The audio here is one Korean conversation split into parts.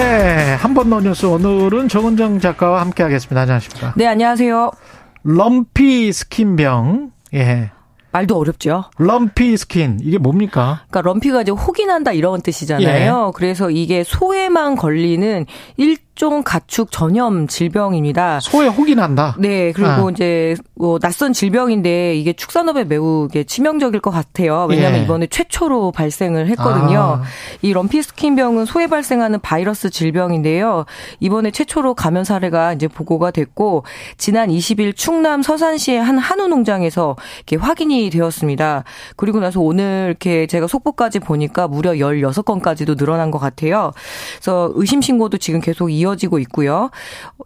네, 한 번 더 뉴스 오늘은 정은정 작가와 함께 하겠습니다. 안녕하십니까? 네, 안녕하세요. 럼피 스킨병. 예. 말도 어렵죠. 럼피 스킨 이게 뭡니까? 그러니까 lumpy가 이제 혹이 난다 이런 뜻이잖아요. 예. 그래서 이게 소에만 걸리는 일 각종 가축 전염 질병입니다. 소에 혹이 난다. 네, 그리고 아. 이제 뭐 낯선 질병인데 이게 축산업에 매우 이게 치명적일 것 같아요. 왜냐하면 예. 이번에 최초로 발생을 했거든요. 아. 이 럼피스킨병은 소에 발생하는 바이러스 질병인데요. 이번에 최초로 감염 사례가 이제 보고가 됐고 지난 20일 충남 서산시의 한 한우 농장에서 이렇게 확인이 되었습니다. 그리고 나서 오늘 이렇게 제가 속보까지 보니까 무려 16건까지도 늘어난 것 같아요. 그래서 의심 신고도 지금 계속 이어 이어지고 있고요.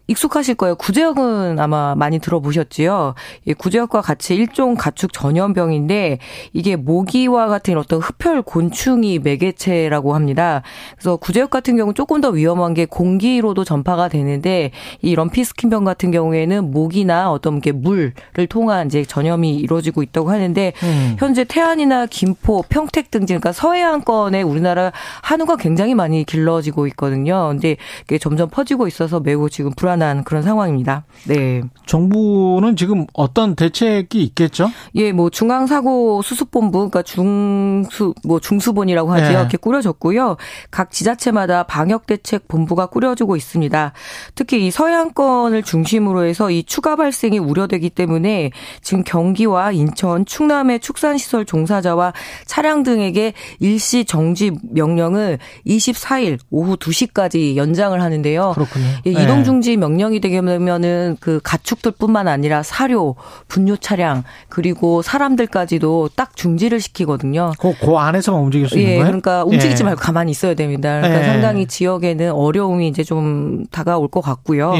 익숙하실 거예요. 구제역은 아마 많이 들어보셨지요. 예, 구제역과 같이 일종 가축 전염병인데 이게 모기와 같은 어떤 흡혈 곤충이 매개체라고 합니다. 그래서 구제역 같은 경우는 조금 더 위험한 게 공기로도 전파가 되는데 이 럼피스킨병 같은 경우에는 모기나 어떤 게 물을 통한 이제 전염이 이루어지고 있다고 하는데 음. 현재 태안이나 김포, 평택 등 그러니까 서해안권에 우리나라 한우가 굉장히 많이 길러지고 있거든요. 근데 이게 점점 퍼지고 있어서 매우 지금 불안한 그런 상황입니다. 네. 정부는 지금 어떤 대책이 있겠죠? 예, 뭐 중앙사고 수습본부, 그러니까 중수 뭐 중수본이라고 하죠. 네. 이렇게 꾸려졌고요. 각 지자체마다 방역 대책 본부가 꾸려지고 있습니다. 특히 이 서해안권을 중심으로 해서 이 추가 발생이 우려되기 때문에 지금 경기와 인천, 충남의 축산시설 종사자와 차량 등에게 일시 정지 명령을 24일 오후 2시까지 연장을 하는데요. 그렇군요. 예, 이동 네. 중지 명령이 되게 되면은 그 가축들뿐만 아니라 사료, 분뇨 차량 그리고 사람들까지도 딱 중지를 시키거든요. 그, 그 안에서만 움직일 수 있는 예, 거예요? 그러니까 움직이지 예. 말고 가만히 있어야 됩니다. 그러니까 예. 상당히 지역에는 어려움이 이제 좀 다가올 것 같고요.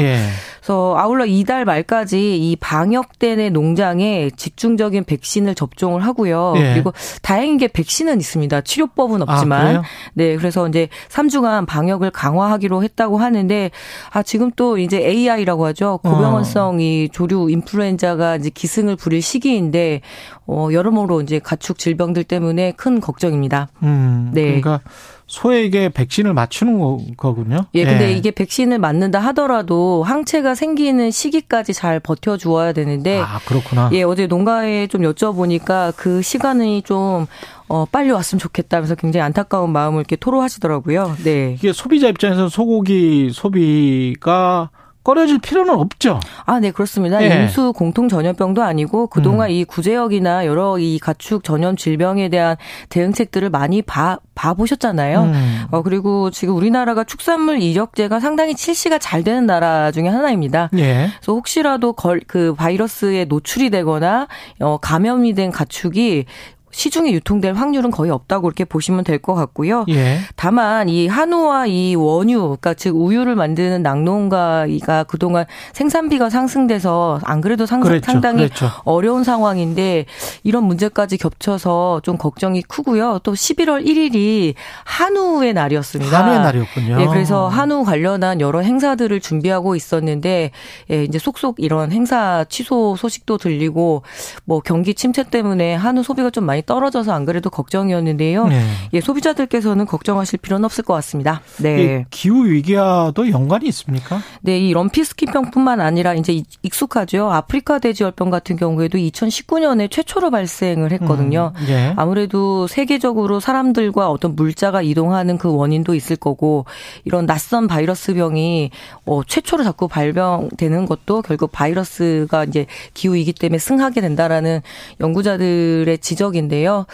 예. 그래서 아울러 이달 말까지 이 방역대 내 농장에 집중적인 백신을 접종을 하고요. 예. 그리고 다행인 게 백신은 있습니다. 치료법은 아, 없지만. 아, 네, 그래서 이제 3주간 방역을 강화하기로 했다고 하는데 아 지금 또 이제 AI라고 하죠 고병원성 이 조류 인플루엔자가 이제 기승을 부릴 시기인데 어 여러모로 이제 가축 질병들 때문에 큰 걱정입니다. 음, 네. 그러니까 소에게 백신을 맞추는 거군요. 예, 근데 예. 이게 백신을 맞는다 하더라도 항체가 생기는 시기까지 잘 버텨 주어야 되는데 아, 그렇구나. 예, 어제 농가에 좀 여쭤보니까 그 시간이 좀 어, 빨리 왔으면 좋겠다면서 굉장히 안타까운 마음을 이렇게 토로하시더라고요. 네. 이게 소비자 입장에서 소고기 소비가 꺼려질 필요는 없죠. 아, 네, 그렇습니다. 예. 인수 공통 전염병도 아니고 그동안 음. 이 구제역이나 여러 이 가축 전염 질병에 대한 대응책들을 많이 봐, 봐보셨잖아요. 음. 어, 그리고 지금 우리나라가 축산물 이력제가 상당히 실시가 잘 되는 나라 중에 하나입니다. 예. 그래서 혹시라도 걸, 그 바이러스에 노출이 되거나 어, 감염이 된 가축이 시중에 유통될 확률은 거의 없다고 그렇게 보시면 될 것 같고요. 예. 다만 이 한우와 이 원유, 그러니까 즉 우유를 만드는 낙농가가 그동안 생산비가 상승돼서 안 그래도 상, 그랬죠. 상당히 그랬죠. 어려운 상황인데 이런 문제까지 겹쳐서 좀 걱정이 크고요. 또 11월 1일이 한우의 날이었습니다. 한우의 날이었군요. 예, 그래서 한우 관련한 여러 행사들을 준비하고 있었는데 예, 이제 속속 이런 행사 취소 소식도 들리고 뭐 경기 침체 때문에 한우 소비가 좀 많이 떨어져서 안 그래도 걱정이었는데요. 네. 예, 소비자들께서는 걱정하실 필요는 없을 것 같습니다. 네. 예, 기후 위기와도 연관이 있습니까? 네, 이 럼피스킨병뿐만 아니라 이제 익숙하죠. 아프리카 돼지열병 같은 경우에도 2019년에 최초로 발생을 했거든요. 음, 예. 아무래도 세계적으로 사람들과 어떤 물자가 이동하는 그 원인도 있을 거고 이런 낯선 바이러스 병이 어, 최초로 자꾸 발병되는 것도 결국 바이러스가 이제 기후 위기 때문에 승하게 된다라는 연구자들의 지적인데 있는데요.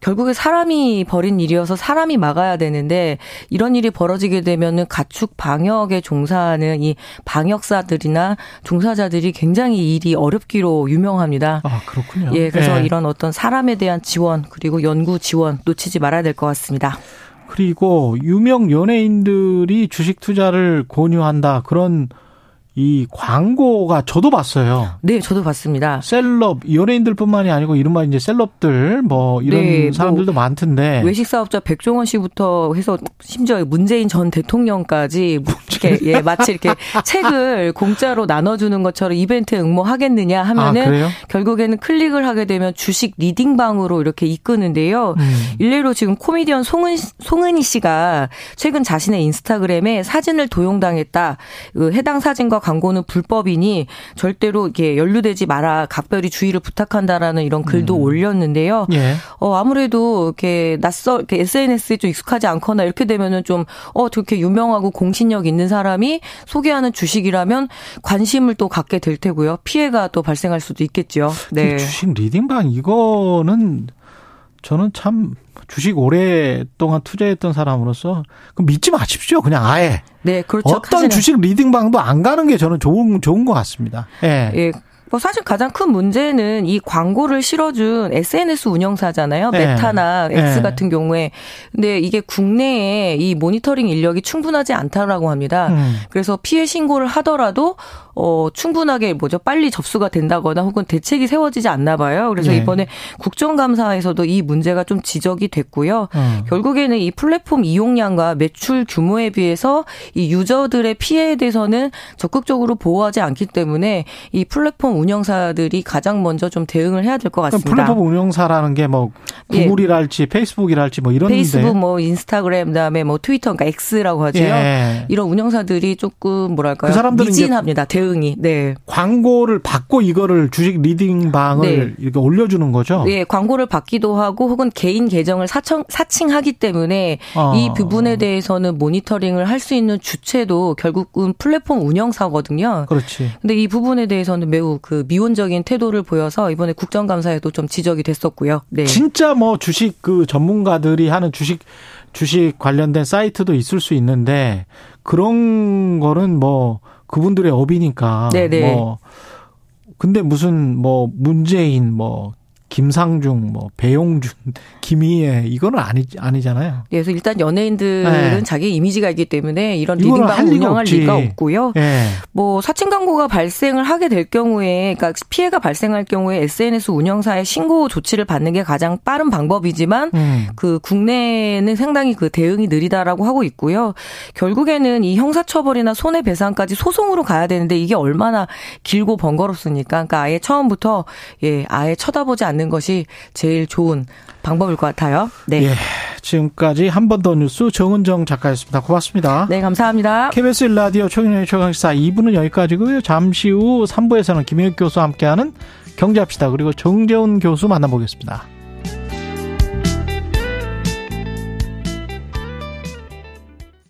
결국에 사람이 벌인 일이어서 사람이 막아야 되는데 이런 일이 벌어지게 되면은 가축 방역에 종사하는 이 방역사들이나 종사자들이 굉장히 일이 어렵기로 유명합니다. 아, 그렇군요. 예, 그래서 네. 이런 어떤 사람에 대한 지원 그리고 연구 지원 놓치지 말아야 될 것 같습니다. 그리고 유명 연예인들이 주식 투자를 권유한다. 그런 이 광고가 저도 봤어요. 네, 저도 봤습니다. 셀럽 연예인들뿐만이 아니고 이른바 이제 셀럽들 뭐 이런 네, 뭐 사람들도 뭐 많던데 외식 사업자 백종원 씨부터 해서 심지어 문재인 전 대통령까지 이렇게 예, 마치 이렇게 책을 공짜로 나눠주는 것처럼 이벤트에 응모하겠느냐 하면은 아, 결국에는 클릭을 하게 되면 주식 리딩방으로 이렇게 이끄는데요. 음. 일례로 지금 코미디언 송은 송은희 씨가 최근 자신의 인스타그램에 사진을 도용당했다. 그 해당 사진과 광고는 불법이니 절대로 이렇게 연루되지 마라 각별히 주의를 부탁한다라는 이런 글도 음. 올렸는데요. 예. 어 아무래도 이렇게 낯설 이렇게 SNS에 좀 익숙하지 않거나 이렇게 되면은 좀어 저렇게 유명하고 공신력 있는 사람이 소개하는 주식이라면 관심을 또 갖게 될 테고요. 피해가 또 발생할 수도 있겠죠. 네. 주식 리딩방 이거는 저는 참 주식 오랫동안 투자했던 사람으로서 그 믿지 마십시오. 그냥 아예. 네, 그렇죠. 어떤 주식 리딩방도 안 가는 게 저는 좋은 좋은 것 같습니다. 예. 예. 뭐 사실 가장 큰 문제는 이 광고를 실어준 SNS 운영사잖아요. 네. 메타나 X 네. 같은 경우에. 근데 이게 국내에 이 모니터링 인력이 충분하지 않다라고 합니다. 음. 그래서 피해 신고를 하더라도 어, 충분하게 뭐죠 빨리 접수가 된다거나 혹은 대책이 세워지지 않나 봐요. 그래서 네. 이번에 국정감사에서도 이 문제가 좀 지적이 됐고요. 음. 결국에는 이 플랫폼 이용량과 매출 규모에 비해서 이 유저들의 피해에 대해서는 적극적으로 보호하지 않기 때문에 이 플랫폼 운영사들이 가장 먼저 좀 대응을 해야 될 것 같습니다. 플랫폼 운영사라는 게 뭐 구글이랄지 예. 페이스북이랄지 뭐 이런 페이스북 뭐 인스타그램 그다음에 뭐 트위터 그러니까 X라고 하죠. 예. 이런 운영사들이 조금 뭐랄까요? 그 사람들은 미진합니다. 대응이. 네. 광고를 받고 이거를 주식 리딩 방을 네. 이렇게 올려 주는 거죠. 네, 광고를 받기도 하고 혹은 개인 계정을 사청, 사칭하기 때문에 어. 이 부분에 대해서는 모니터링을 할 수 있는 주체도 결국은 플랫폼 운영사거든요. 그렇지. 근데 이 부분에 대해서는 매우 그 미온적인 태도를 보여서 이번에 국정감사에도 좀 지적이 됐었고요. 네. 진짜 뭐 주식 그 전문가들이 하는 주식 주식 관련된 사이트도 있을 수 있는데 그런 거는 뭐 그분들의 업이니까 네네. 뭐 근데 무슨 뭐 문재인 뭐 김상중, 뭐 배용준, 김희애 이거는 아니 아니잖아요. 네, 그래서 일단 연예인들은 네. 자기 이미지가 있기 때문에 이런 리딩방 운영할. 리가 없고요. 네. 뭐 사칭 광고가 발생을 하게 될 경우에, 그러니까 피해가 발생할 경우에 SNS 운영사의 신고 조치를 받는 게 가장 빠른 방법이지만 음. 그 국내는 상당히 그 대응이 느리다라고 하고 있고요. 결국에는 이 형사처벌이나 손해배상까지 소송으로 가야 되는데 이게 얼마나 길고 번거롭습니까? 그러니까 아예 처음부터 예 아예 쳐다보지 않는 않는 것이 제일 좋은 방법일 것 같아요. 네. 예, 지금까지 한 번 더 뉴스 정은정 작가였습니다. 고맙습니다. 네, 감사합니다. KBS 라디오 최경영의 최강시사 2부는 여기까지고요. 잠시 후 3부에서는 김혜욱 교수와 함께하는 경제합시다. 그리고 정재훈 교수 만나보겠습니다.